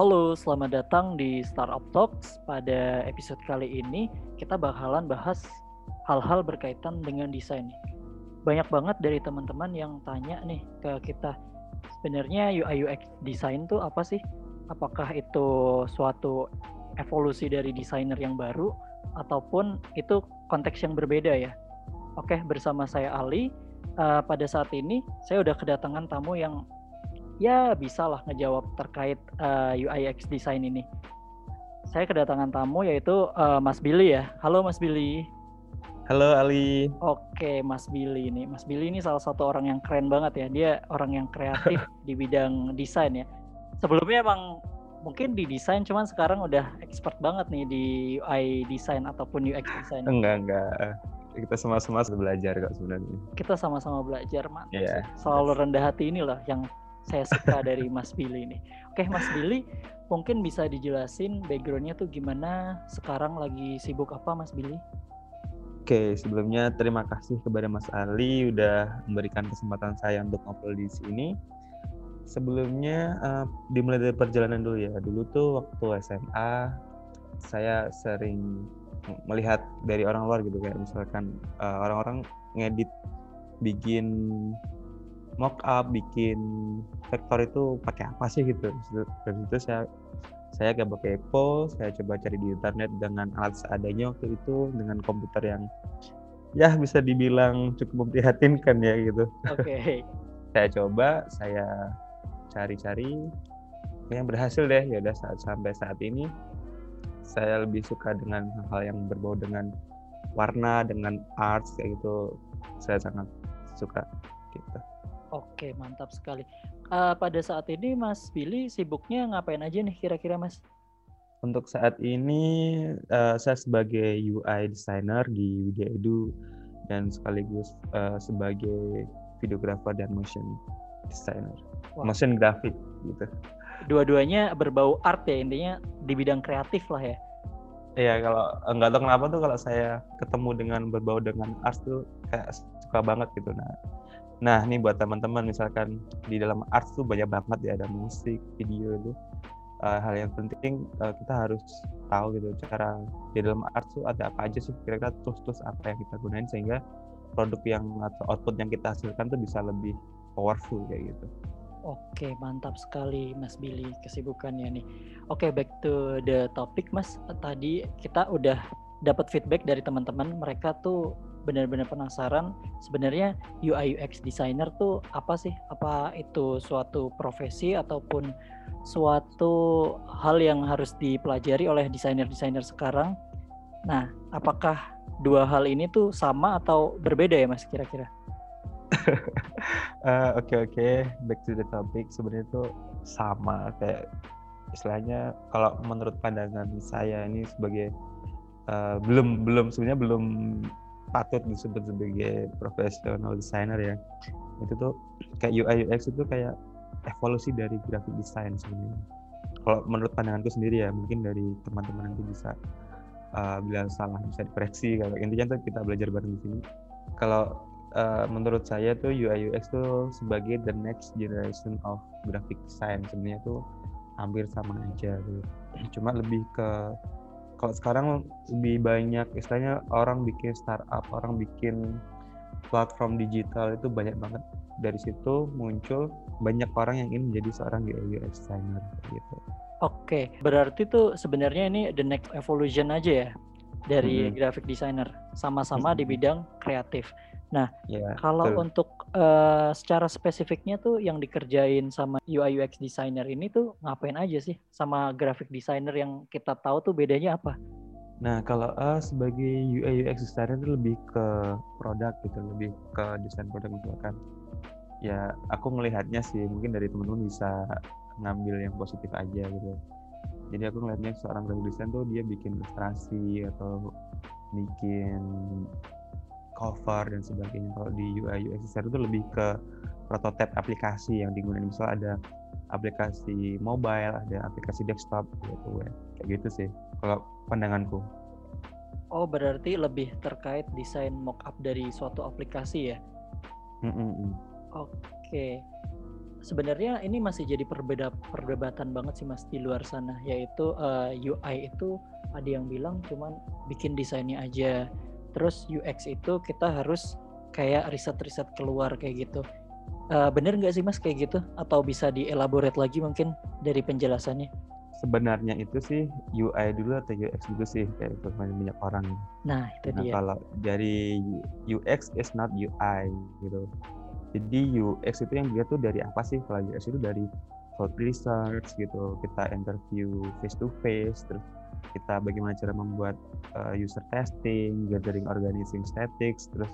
Halo, selamat datang di Startup Talks. Pada episode kali ini kita bakalan bahas hal-hal berkaitan dengan desain. Banyak banget dari teman-teman yang tanya nih ke kita, sebenarnya UI UX design tuh apa sih? Apakah itu suatu evolusi dari desainer yang baru ataupun itu konteks yang berbeda ya? Oke, bersama saya Ali. Uh, pada saat ini saya udah kedatangan tamu yang ya bisa lah ngejawab terkait uh, eh, UI UX design ini. Saya kedatangan tamu yaitu uh, Mas Billy ya. Halo Mas Billy. Halo Ali. Oke, Mas Billy ini. Mas Billy ini salah satu orang yang keren banget ya. Dia orang yang kreatif di bidang desain ya. Sebelumnya emang mungkin di desain cuman sekarang udah expert banget nih di UI design ataupun UX design. Enggak, enggak. Kita sama-sama belajar kok sebenarnya. Kita sama-sama belajar, man. Yeah. Selalu rendah hati ini loh yang saya suka dari Mas Billy ini. Oke, Mas Billy, mungkin bisa dijelasin backgroundnya tuh gimana? Sekarang lagi sibuk apa, Mas Billy? Oke, sebelumnya terima kasih kepada Mas Ali udah memberikan kesempatan saya untuk ngobrol di sini. Sebelumnya uh, dimulai dari perjalanan dulu ya. Dulu tuh waktu SMA saya sering melihat dari orang luar gitu kayak misalkan uh, orang-orang ngedit bikin mock up bikin vektor itu pakai apa sih gitu. Dari itu saya saya gak pakai kepo saya coba cari di internet dengan alat seadanya waktu itu dengan komputer yang ya bisa dibilang cukup memprihatinkan ya gitu. Oke. Okay. saya coba saya cari-cari yang berhasil deh ya udah saat sampai saat ini. Saya lebih suka dengan hal yang berbau dengan warna dengan art kayak gitu. Saya sangat suka gitu Oke, mantap sekali. Uh, pada saat ini Mas Billy sibuknya ngapain aja nih kira-kira Mas? Untuk saat ini uh, saya sebagai UI designer di Widya Edu dan sekaligus uh, sebagai videographer dan motion designer, wow. motion graphic gitu. Dua-duanya berbau art ya intinya di bidang kreatif lah ya. Iya kalau nggak tahu kenapa tuh kalau saya ketemu dengan berbau dengan art tuh kayak suka banget gitu. Nah Nah, ini buat teman-teman misalkan di dalam art tuh banyak banget ya ada musik, video itu. Uh, hal yang penting uh, kita harus tahu gitu cara di dalam art tuh ada apa aja sih kira-kira terus-terus apa yang kita gunain sehingga produk yang atau output yang kita hasilkan tuh bisa lebih powerful kayak gitu. Oke, mantap sekali Mas Billy kesibukannya nih. Oke, back to the topic Mas. Tadi kita udah dapat feedback dari teman-teman, mereka tuh benar-benar penasaran sebenarnya UI UX designer tuh apa sih? Apa itu suatu profesi ataupun suatu hal yang harus dipelajari oleh desainer-desainer sekarang? Nah, apakah dua hal ini tuh sama atau berbeda ya Mas kira-kira? Eh, oke oke, okay, okay. back to the topic. Sebenarnya itu sama kayak istilahnya kalau menurut pandangan saya ini sebagai uh, belum belum sebenarnya belum patut disebut sebagai profesional designer ya. Itu tuh kayak UI UX itu kayak evolusi dari graphic design sebenarnya. Kalau menurut pandanganku sendiri ya mungkin dari teman-teman nanti bisa uh, bila salah bisa dikoreksi. Kalau intinya tuh kita belajar bareng di sini. Kalau uh, menurut saya tuh UI UX tuh sebagai the next generation of graphic design. Sebenarnya tuh hampir sama aja tuh cuma lebih ke kalau sekarang lebih banyak istilahnya orang bikin startup orang bikin platform digital itu banyak banget dari situ muncul banyak orang yang ingin menjadi seorang UI UX designer gitu. Oke, berarti tuh sebenarnya ini the next evolution aja ya dari hmm. graphic designer, sama-sama hmm. di bidang kreatif. Nah, yeah, kalau betul. untuk uh, secara spesifiknya tuh yang dikerjain sama UI UX designer ini tuh ngapain aja sih sama graphic designer yang kita tahu tuh bedanya apa? Nah, kalau uh, sebagai UI UX designer itu lebih ke produk gitu, lebih ke desain produk misalkan. Ya, aku melihatnya sih mungkin dari teman-teman bisa ngambil yang positif aja gitu. Jadi aku ngelihatnya seorang graphic designer tuh dia bikin ilustrasi atau bikin cover dan sebagainya. Kalau di UI UX design itu lebih ke prototipe aplikasi yang digunakan. Misal ada aplikasi mobile, ada aplikasi desktop, gitu web. Kayak gitu sih. Kalau pandanganku. Oh, berarti lebih terkait desain mockup dari suatu aplikasi ya? Mm -mm. Oke. sebenarnya ini masih jadi perbeda perdebatan banget sih mas di luar sana yaitu uh, eh, UI itu ada yang bilang cuman bikin desainnya aja terus UX itu kita harus kayak riset-riset keluar kayak gitu. Uh, bener nggak sih mas kayak gitu? Atau bisa dielaborate lagi mungkin dari penjelasannya? Sebenarnya itu sih UI dulu atau UX dulu sih kayak banyak orang. Nah itu nah, dia. kalau dari UX is not UI gitu. Jadi UX itu yang dia tuh dari apa sih? Kalau UX itu dari code research gitu. Kita interview face to face terus kita bagaimana cara membuat uh, user testing gathering organizing statics terus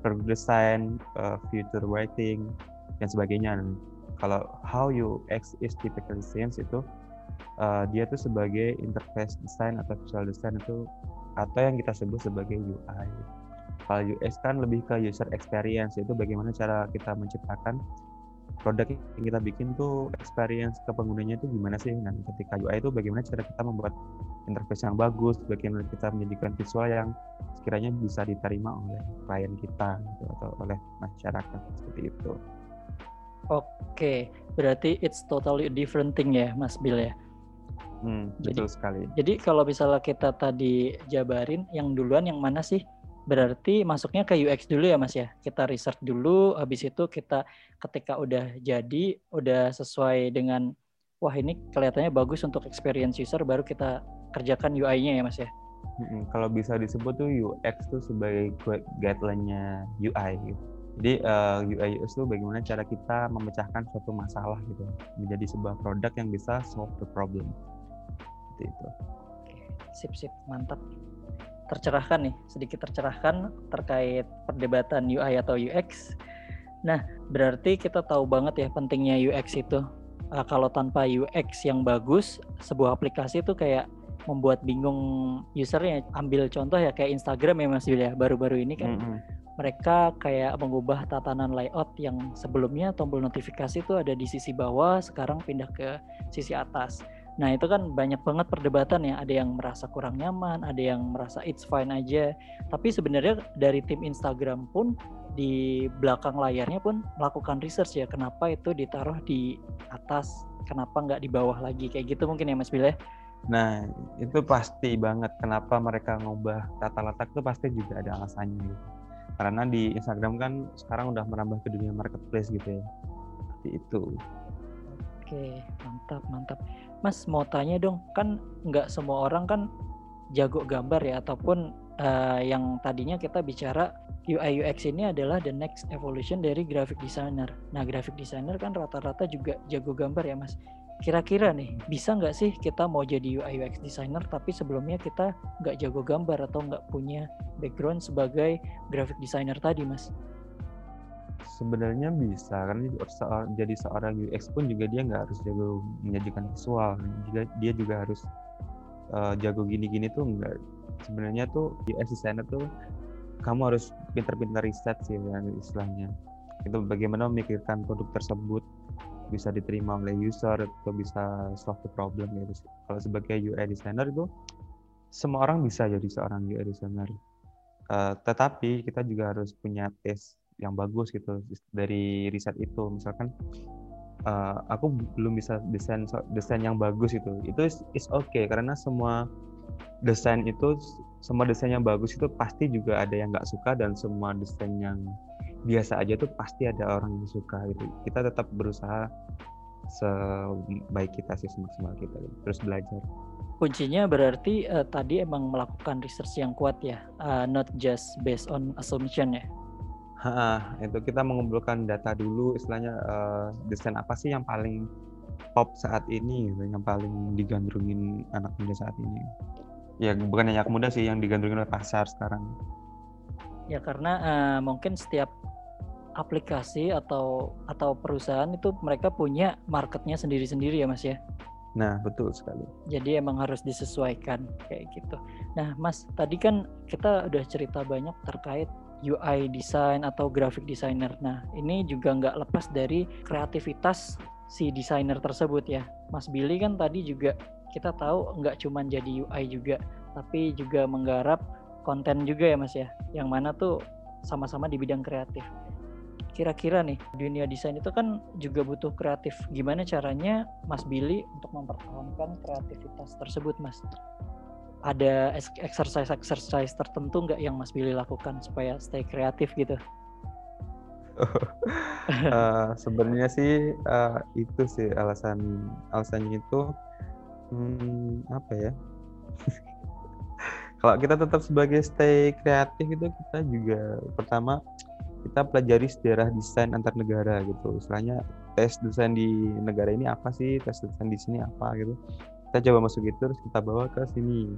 product design uh, future writing dan sebagainya. Kalau how UX is typically seen itu uh, dia tuh sebagai interface design atau visual design itu atau yang kita sebut sebagai UI kalau UX kan lebih ke user experience itu bagaimana cara kita menciptakan produk yang kita bikin tuh experience ke penggunanya itu gimana sih dan ketika UI itu bagaimana cara kita membuat interface yang bagus bagaimana kita menjadikan visual yang sekiranya bisa diterima oleh klien kita gitu, atau oleh masyarakat seperti itu. Oke, berarti it's totally a different thing ya, Mas Bill ya. Hmm, jadi, betul sekali. Jadi kalau misalnya kita tadi jabarin, yang duluan yang mana sih berarti masuknya ke UX dulu ya Mas ya. Kita research dulu, habis itu kita ketika udah jadi, udah sesuai dengan wah ini kelihatannya bagus untuk experience user baru kita kerjakan UI-nya ya Mas ya. Hmm, kalau bisa disebut tuh UX tuh sebagai guideline-nya UI. Jadi uh, UI UX itu bagaimana cara kita memecahkan suatu masalah gitu menjadi sebuah produk yang bisa solve the problem. Seperti itu. Sip sip mantap tercerahkan nih, sedikit tercerahkan terkait perdebatan UI atau UX. Nah, berarti kita tahu banget ya pentingnya UX itu. Uh, kalau tanpa UX yang bagus, sebuah aplikasi itu kayak membuat bingung usernya. Ambil contoh ya kayak Instagram ya Mas Yulia, baru-baru ini kan mm -hmm. mereka kayak mengubah tatanan layout yang sebelumnya tombol notifikasi itu ada di sisi bawah, sekarang pindah ke sisi atas. Nah itu kan banyak banget perdebatan ya. Ada yang merasa kurang nyaman, ada yang merasa it's fine aja. Tapi sebenarnya dari tim Instagram pun di belakang layarnya pun melakukan research ya. Kenapa itu ditaruh di atas, kenapa nggak di bawah lagi kayak gitu mungkin ya Mas Bile? Nah itu pasti banget kenapa mereka ngubah tata letak itu pasti juga ada alasannya gitu. Karena di Instagram kan sekarang udah merambah ke dunia marketplace gitu ya. Seperti itu. Oke, mantap, mantap. Mas mau tanya dong, kan nggak semua orang kan jago gambar ya, ataupun uh, yang tadinya kita bicara UI UX ini adalah the next evolution dari graphic designer. Nah, graphic designer kan rata-rata juga jago gambar ya, Mas. Kira-kira nih, bisa nggak sih kita mau jadi UI UX designer tapi sebelumnya kita nggak jago gambar atau nggak punya background sebagai graphic designer tadi, Mas? Sebenarnya bisa karena jadi seorang UX pun juga dia nggak harus jago menyajikan visual. Juga dia juga harus uh, jago gini-gini tuh nggak. Sebenarnya tuh UX designer tuh kamu harus pintar-pintar riset sih ya, istilahnya. Itu bagaimana memikirkan produk tersebut bisa diterima oleh user atau bisa solve the problem gitu kalau sebagai UI designer itu semua orang bisa jadi seorang UI designer. Uh, tetapi kita juga harus punya tes yang bagus gitu dari riset itu. Misalkan uh, aku belum bisa desain desain yang bagus itu itu is, is okay karena semua desain itu semua desain yang bagus itu pasti juga ada yang nggak suka dan semua desain yang biasa aja tuh pasti ada orang yang suka gitu. Kita tetap berusaha sebaik kita sih semaksimal kita gitu. terus belajar. Kuncinya berarti uh, tadi emang melakukan research yang kuat ya uh, not just based on assumption ya Ha, itu kita mengumpulkan data dulu istilahnya uh, desain apa sih yang paling pop saat ini gitu, yang paling digandrungin anak muda saat ini ya bukan hanya anak muda sih yang digandrungin oleh pasar sekarang ya karena uh, mungkin setiap aplikasi atau atau perusahaan itu mereka punya marketnya sendiri-sendiri ya mas ya Nah, betul sekali. Jadi emang harus disesuaikan kayak gitu. Nah, Mas, tadi kan kita udah cerita banyak terkait UI design atau graphic designer. Nah, ini juga nggak lepas dari kreativitas si desainer tersebut ya. Mas Billy kan tadi juga kita tahu nggak cuma jadi UI juga, tapi juga menggarap konten juga ya Mas ya. Yang mana tuh sama-sama di bidang kreatif. kira-kira nih dunia desain itu kan juga butuh kreatif. Gimana caranya Mas Billy untuk mempertahankan kreativitas tersebut, Mas? Ada exercise-exercise tertentu nggak yang Mas Billy lakukan supaya stay kreatif gitu? uh, Sebenarnya sih uh, itu sih alasan alasannya itu hmm, apa ya? Kalau kita tetap sebagai stay kreatif itu kita juga pertama kita pelajari sejarah desain antar negara gitu istilahnya tes desain di negara ini apa sih tes desain di sini apa gitu kita coba masuk itu terus kita bawa ke sini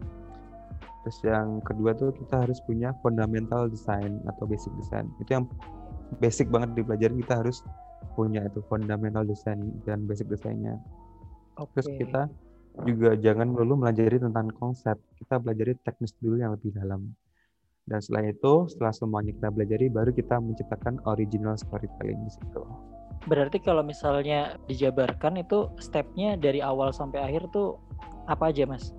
terus yang kedua tuh kita harus punya fundamental desain atau basic desain itu yang basic banget dipelajari kita harus punya itu fundamental desain dan basic desainnya okay. terus kita juga jangan melulu melajari tentang konsep kita pelajari teknis dulu yang lebih dalam dan setelah itu, setelah semuanya kita belajari, baru kita menciptakan original storytelling di situ. Berarti kalau misalnya dijabarkan itu stepnya dari awal sampai akhir tuh apa aja, Mas?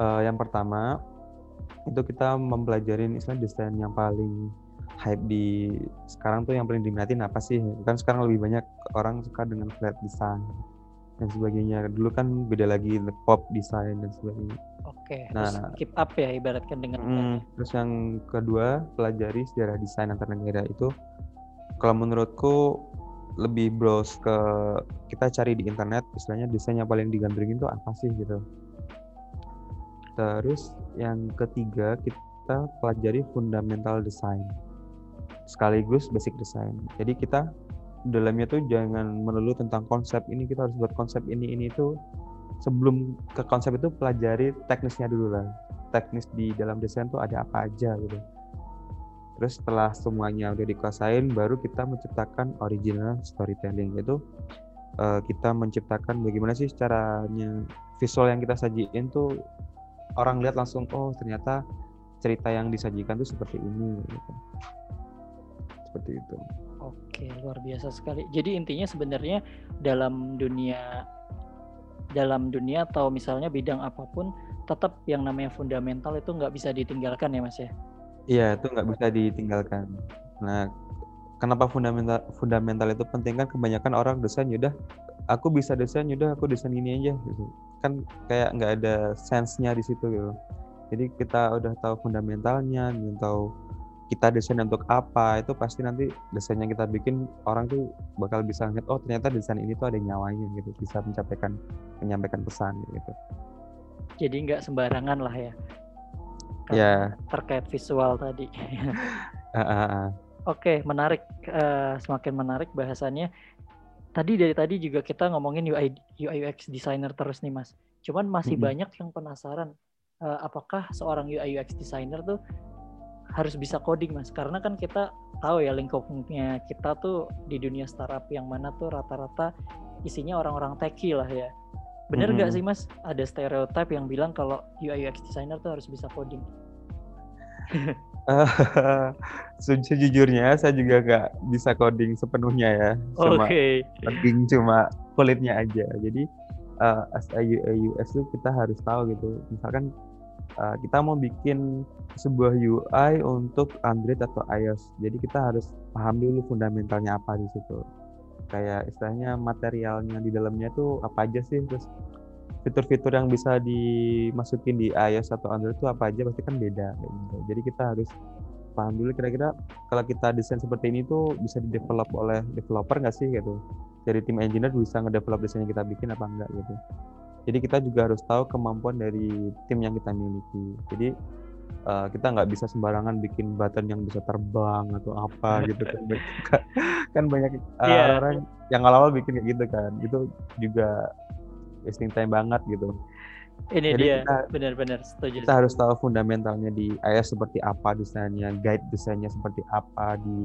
Uh, yang pertama, itu kita mempelajari istilah desain yang paling hype di sekarang tuh yang paling diminatin apa sih? Kan sekarang lebih banyak orang suka dengan flat design dan sebagainya. Dulu kan beda lagi pop design dan sebagainya. Oke, nah, keep up ya ibaratkan dengan mm, Terus yang kedua, pelajari sejarah desain antar negara itu kalau menurutku lebih browse ke kita cari di internet istilahnya desain yang paling digandrungin itu apa sih gitu. Terus yang ketiga kita pelajari fundamental design sekaligus basic design. Jadi kita dalamnya tuh jangan melulu tentang konsep ini kita harus buat konsep ini ini itu sebelum ke konsep itu pelajari teknisnya dulu lah teknis di dalam desain tuh ada apa aja gitu terus setelah semuanya udah dikuasain baru kita menciptakan original storytelling itu uh, kita menciptakan bagaimana sih caranya visual yang kita sajiin tuh orang lihat langsung oh ternyata cerita yang disajikan tuh seperti ini gitu. seperti itu Oke, luar biasa sekali. Jadi intinya sebenarnya dalam dunia dalam dunia atau misalnya bidang apa pun tetap yang namanya fundamental itu nggak bisa ditinggalkan ya mas ya iya itu nggak bisa ditinggalkan. Nah kenapa fundamental fundamental itu penting? Kan kebanyakan orang desain yaudah aku bisa desain yaudah aku desain ini aja gitu. Kan kayak nggak ada sense-nya di situ gitu. Jadi kita udah tahu fundamentalnya dan tahu kita desain untuk apa itu pasti nanti desain yang kita bikin orang tuh bakal bisa ngeliat oh ternyata desain ini tuh ada nyawanya gitu. Bisa menyampaikan menyampaikan pesan gitu. Jadi nggak sembarangan lah ya ya yeah. terkait visual tadi uh, uh, uh. oke menarik uh, semakin menarik bahasannya tadi dari tadi juga kita ngomongin UI UI UX designer terus nih mas cuman masih mm -hmm. banyak yang penasaran uh, apakah seorang UI UX designer tuh harus bisa coding mas karena kan kita tahu ya lingkupnya kita tuh di dunia startup yang mana tuh rata-rata isinya orang-orang techie lah ya bener nggak -hmm. sih mas ada stereotip yang bilang kalau UI UX designer tuh harus bisa coding sejujurnya saya juga nggak bisa coding sepenuhnya ya cuma okay. coding cuma kulitnya aja jadi uh, as a UI UX itu kita harus tahu gitu misalkan uh, kita mau bikin sebuah UI untuk Android atau iOS. Jadi kita harus paham dulu fundamentalnya apa di situ. Kayak istilahnya materialnya di dalamnya tuh apa aja sih, terus fitur-fitur yang bisa dimasukin di iOS atau Android itu apa aja pasti kan beda. Gitu. Jadi kita harus paham dulu kira-kira kalau kita desain seperti ini tuh bisa di develop oleh developer nggak sih gitu. Jadi tim engineer bisa ngedevelop desain yang kita bikin apa enggak gitu. Jadi kita juga harus tahu kemampuan dari tim yang kita miliki. Jadi uh, kita nggak bisa sembarangan bikin button yang bisa terbang atau apa gitu kan. kan banyak uh, yeah. orang yang awal-awal bikin kayak gitu kan. Itu juga wasting time banget gitu. Ini Jadi dia benar-benar setuju. Kita harus tahu fundamentalnya di iOS seperti apa desainnya, guide desainnya seperti apa di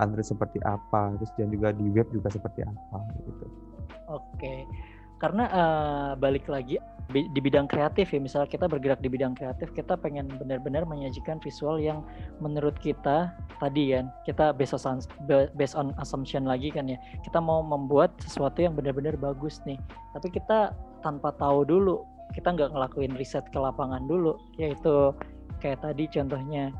Android seperti apa, terus dan juga di web juga seperti apa gitu. Oke karena uh, balik lagi di bidang kreatif ya. Misalnya kita bergerak di bidang kreatif kita pengen benar-benar menyajikan visual yang menurut kita tadi kan kita based on based on assumption lagi kan ya. Kita mau membuat sesuatu yang benar-benar bagus nih. Tapi kita tanpa tahu dulu kita nggak ngelakuin riset ke lapangan dulu. Yaitu kayak tadi contohnya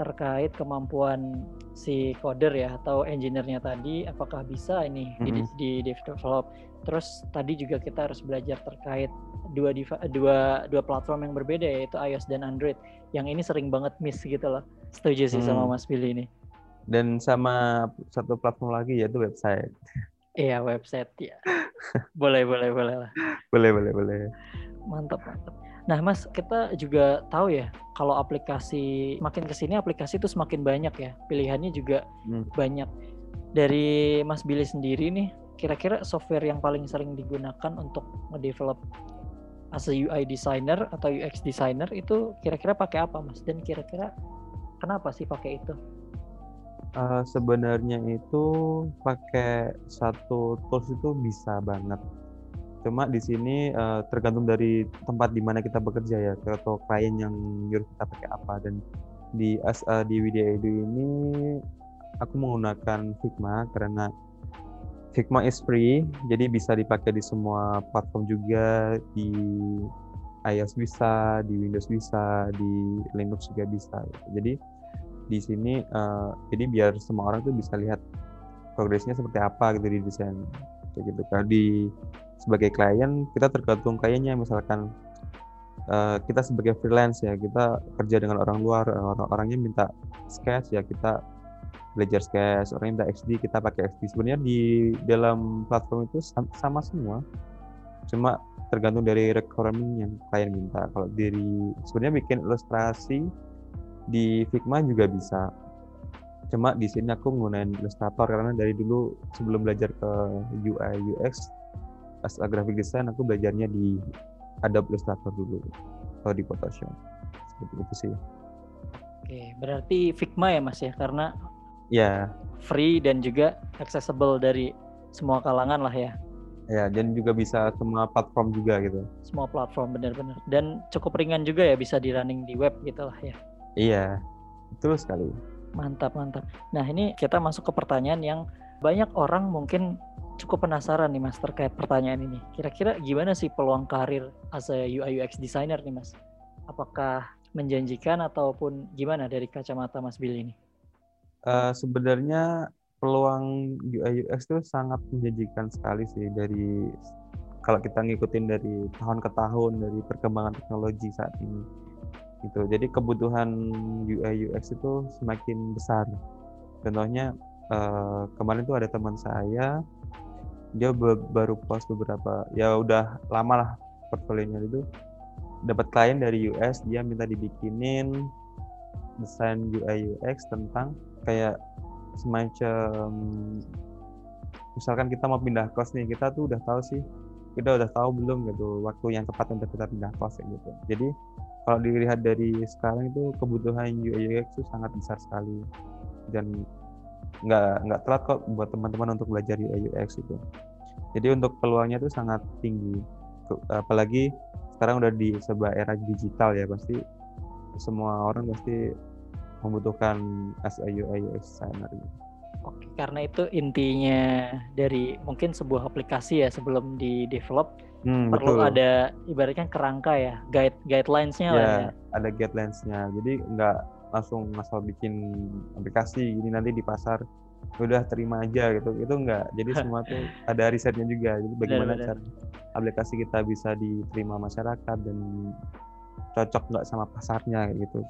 terkait kemampuan si coder ya atau engineer-nya tadi apakah bisa ini mm -hmm. di, di develop. Terus tadi juga kita harus belajar terkait dua dua dua platform yang berbeda yaitu iOS dan Android. Yang ini sering banget miss gitu loh. Setuju sih hmm. sama Mas Billy ini. Dan sama satu platform lagi yaitu website. Iya website ya. boleh boleh boleh lah. Boleh boleh boleh. Mantap mantap. Nah, Mas, kita juga tahu ya kalau aplikasi makin ke sini aplikasi itu semakin banyak ya. Pilihannya juga hmm. banyak. Dari Mas Billy sendiri nih, kira-kira software yang paling sering digunakan untuk ngedevelop as a UI designer atau UX designer itu kira-kira pakai apa, Mas? Dan kira-kira kenapa sih pakai itu? Uh, sebenarnya itu pakai satu tools itu bisa banget Cuma di sini uh, tergantung dari tempat di mana kita bekerja ya, atau klien yang nyuruh kita pakai apa. Dan di uh, di Widya Edu ini aku menggunakan Figma karena Figma is free, jadi bisa dipakai di semua platform juga. Di iOS bisa, di Windows bisa, di Linux juga bisa. Jadi di sini uh, jadi biar semua orang tuh bisa lihat progresnya seperti apa gitu di desain. Kayak gitu. Kan di sebagai klien kita tergantung kliennya. Misalkan uh, kita sebagai freelance ya kita kerja dengan orang luar orang orangnya minta sketch ya kita belajar sketch. Orang minta XD kita pakai XD sebenarnya di dalam platform itu sama semua. Cuma tergantung dari requirement yang klien minta. Kalau dari sebenarnya bikin ilustrasi di Figma juga bisa. Cuma di sini aku menggunakan Illustrator karena dari dulu sebelum belajar ke UI UX as a graphic design aku belajarnya di Adobe Illustrator dulu atau di Photoshop. Seperti itu sih. Oke berarti Figma ya mas ya? Karena ya. free dan juga accessible dari semua kalangan lah ya? Ya dan juga bisa semua platform juga gitu. Semua platform benar-benar. Dan cukup ringan juga ya bisa di running di web gitu lah ya? Iya. Betul sekali. Mantap mantap. Nah ini kita masuk ke pertanyaan yang banyak orang mungkin cukup penasaran nih Mas terkait pertanyaan ini. Kira-kira gimana sih peluang karir as a UI UX designer nih Mas? Apakah menjanjikan ataupun gimana dari kacamata Mas Bill ini? Uh, sebenarnya peluang UI UX itu sangat menjanjikan sekali sih dari kalau kita ngikutin dari tahun ke tahun dari perkembangan teknologi saat ini gitu jadi kebutuhan UI UX itu semakin besar contohnya uh, kemarin tuh ada teman saya dia baru post beberapa ya udah lama lah portfolionya itu. Dapat klien dari US dia minta dibikinin desain UI UX tentang kayak semacam misalkan kita mau pindah kos nih kita tuh udah tahu sih kita udah tahu belum gitu waktu yang tepat untuk kita pindah kos gitu. Jadi kalau dilihat dari sekarang itu kebutuhan UI UX itu sangat besar sekali. Dan nggak nggak telat kok buat teman-teman untuk belajar UI UX itu. Jadi untuk peluangnya itu sangat tinggi. Apalagi sekarang udah di sebuah era digital ya pasti semua orang pasti membutuhkan UI UX designer. Gitu. Oke, karena itu intinya dari mungkin sebuah aplikasi ya sebelum di develop hmm, perlu betul. ada ibaratnya kerangka ya, guide guidelines-nya ya, lah ya. Ada guidelines-nya. Jadi nggak langsung asal bikin aplikasi ini nanti di pasar udah terima aja gitu. Itu enggak jadi semua tuh ada risetnya juga. Jadi bagaimana benar, cara aplikasi kita bisa diterima masyarakat dan cocok nggak sama pasarnya gitu.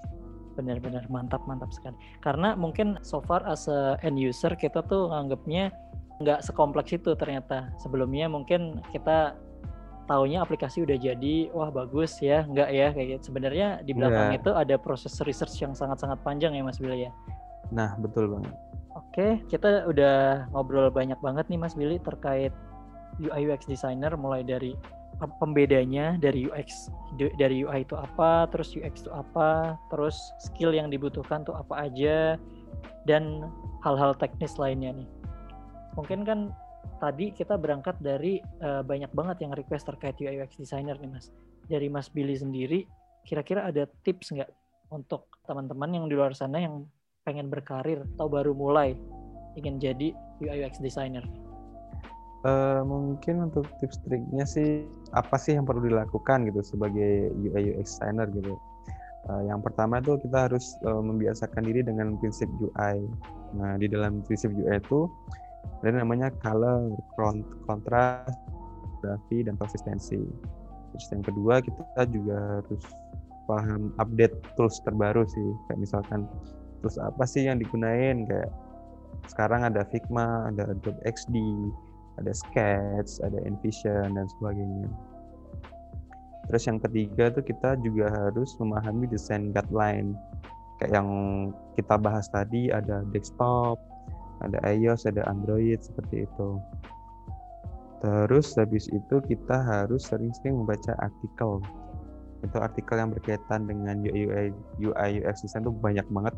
Benar-benar mantap mantap sekali. Karena mungkin so far as a end user kita tuh nganggapnya nggak sekompleks itu ternyata. Sebelumnya mungkin kita taunya aplikasi udah jadi wah bagus ya nggak ya kayak gitu. Sebenarnya di belakang yeah. itu ada proses research yang sangat-sangat panjang ya Mas Billy ya? Nah betul banget. Oke kita udah ngobrol banyak banget nih Mas Billy terkait UI UX designer mulai dari pembedanya dari UX dari UI itu apa terus UX itu apa terus skill yang dibutuhkan tuh apa aja dan hal-hal teknis lainnya nih. Mungkin kan tadi kita berangkat dari uh, banyak banget yang request terkait UI UX designer nih Mas. Dari Mas Billy sendiri, kira-kira ada tips nggak untuk teman-teman yang di luar sana yang pengen berkarir atau baru mulai ingin jadi UI UX designer? Uh, mungkin untuk tips triknya sih apa sih yang perlu dilakukan gitu sebagai UI UX designer gitu. Uh, yang pertama itu kita harus uh, membiasakan diri dengan prinsip UI. Nah, di dalam prinsip UI itu ada namanya color, kontras, grafi, dan konsistensi. Terus yang kedua kita juga harus paham update tools terbaru sih. Kayak misalkan tools apa sih yang digunain kayak sekarang ada Figma, ada Adobe XD, ada Sketch, ada Envision dan sebagainya. Terus yang ketiga tuh kita juga harus memahami desain guideline. Kayak yang kita bahas tadi ada desktop, ada iOS, ada Android seperti itu. Terus habis itu kita harus sering-sering membaca artikel. Itu artikel yang berkaitan dengan UI UI UX design tuh banyak banget.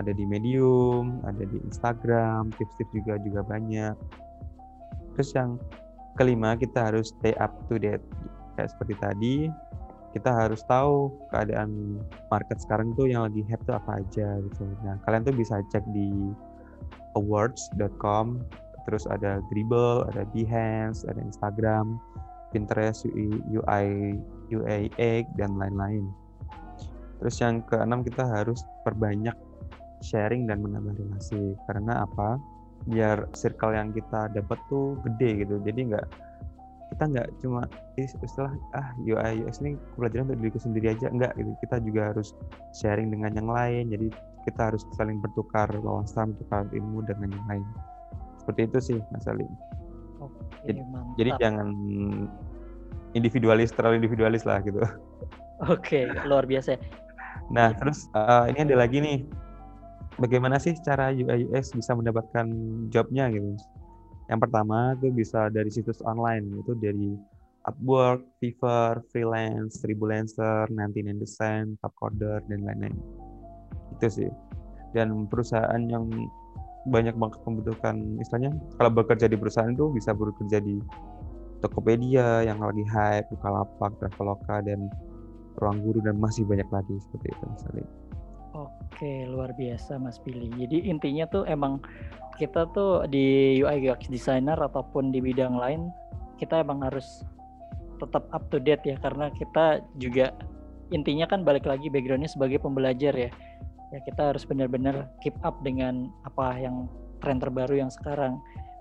Ada di Medium, ada di Instagram, tips-tips juga juga banyak. Terus yang kelima kita harus stay up to date kayak seperti tadi kita harus tahu keadaan market sekarang tuh yang lagi hype tuh apa aja gitu. Nah, kalian tuh bisa cek di awards.com, terus ada Dribble, ada Behance, ada Instagram, Pinterest, UI, UI, UAX dan lain-lain. Terus yang keenam kita harus perbanyak sharing dan menambah relasi. Karena apa? Biar circle yang kita dapat tuh gede gitu. Jadi nggak kita nggak cuma istilah ah UI UX ini pelajaran untuk diriku sendiri aja enggak gitu kita juga harus sharing dengan yang lain jadi kita harus saling bertukar wawasan bertukar ilmu dengan yang lain. Seperti itu sih Mas Ali. Oke, jadi, jadi jangan individualis terlalu individualis lah gitu. Oke luar biasa. Nah terus uh, ini ada lagi nih. Bagaimana sih cara UI UX bisa mendapatkan jobnya gitu? Yang pertama itu bisa dari situs online, itu dari Upwork, Fiverr, Freelance, Freelancer, 99 Design, Topcoder, dan lain-lain. Itu sih. Dan perusahaan yang banyak banget membutuhkan, misalnya kalau bekerja di perusahaan itu bisa bekerja di Tokopedia yang lagi hype, Bukalapak, Traveloka, dan Ruang Guru, dan masih banyak lagi seperti itu misalnya. Oke, luar biasa Mas Billy. Jadi intinya tuh emang kita tuh di UI UX designer ataupun di bidang lain kita emang harus tetap up to date ya karena kita juga intinya kan balik lagi backgroundnya sebagai pembelajar ya ya kita harus benar-benar keep up dengan apa yang tren terbaru yang sekarang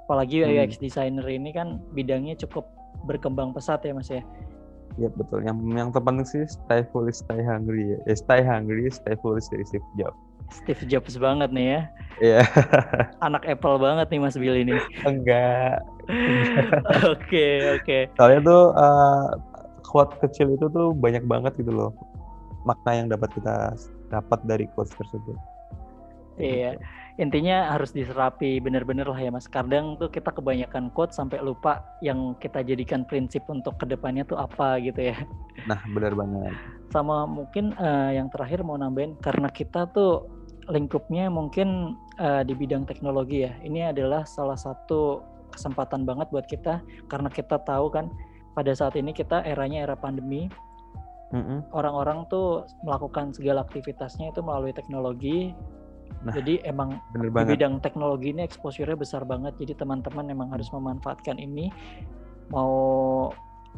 apalagi UI UX hmm. designer ini kan bidangnya cukup berkembang pesat ya mas ya Iya betul. Yang yang terpenting sih stay foolish, stay hungry ya. Eh, stay hungry, stay foolish dari Steve Jobs. Steve Jobs banget nih ya. Iya. Anak Apple banget nih Mas Billy ini. Enggak. Oke, oke. Soalnya tuh uh, quote kecil itu tuh banyak banget gitu loh. Makna yang dapat kita dapat dari quote tersebut. Iya. Gitu. Intinya harus diserapi bener-bener lah ya mas. Kadang tuh kita kebanyakan quote sampai lupa yang kita jadikan prinsip untuk ke depannya tuh apa gitu ya. Nah benar banget. Sama mungkin uh, yang terakhir mau nambahin karena kita tuh lingkupnya mungkin uh, di bidang teknologi ya. Ini adalah salah satu kesempatan banget buat kita karena kita tahu kan pada saat ini kita eranya era pandemi orang-orang mm -hmm. tuh melakukan segala aktivitasnya itu melalui teknologi Nah, jadi emang di bidang teknologi ini exposure-nya besar banget. Jadi teman-teman emang harus memanfaatkan ini. Mau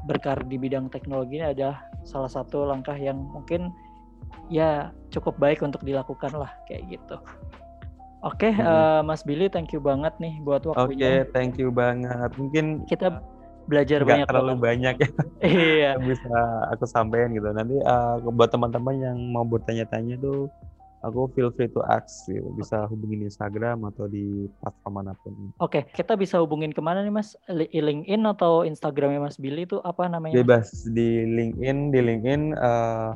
berkarir di bidang teknologi ini ada salah satu langkah yang mungkin ya cukup baik untuk dilakukan lah kayak gitu. Oke, okay, hmm. uh, Mas Billy, thank you banget nih buat waktunya. Oke, okay, thank you banget. Mungkin kita belajar banyak terlalu banget. banyak ya. iya. bisa aku sampaikan gitu. Nanti uh, buat teman-teman yang mau bertanya-tanya tuh aku feel free to ask gitu. bisa hubungin Instagram atau di platform mana pun. Oke, okay. kita bisa hubungin ke mana nih Mas? LinkedIn atau Instagramnya Mas Billy itu apa namanya? Bebas di LinkedIn, di LinkedIn uh,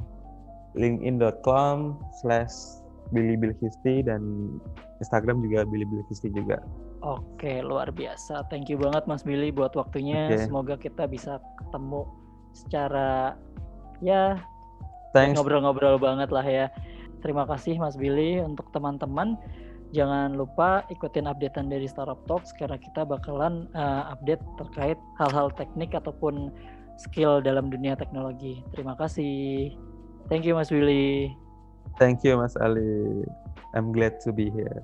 linkedin.com slash Billy dan Instagram juga Billy juga. Oke, luar biasa. Thank you banget Mas Billy buat waktunya. Okay. Semoga kita bisa ketemu secara ya ngobrol-ngobrol banget lah ya. Terima kasih Mas Billy untuk teman-teman. Jangan lupa ikutin updatean dari Startup Talks karena kita bakalan uh, update terkait hal-hal teknik ataupun skill dalam dunia teknologi. Terima kasih. Thank you Mas Willy. Thank you Mas Ali. I'm glad to be here.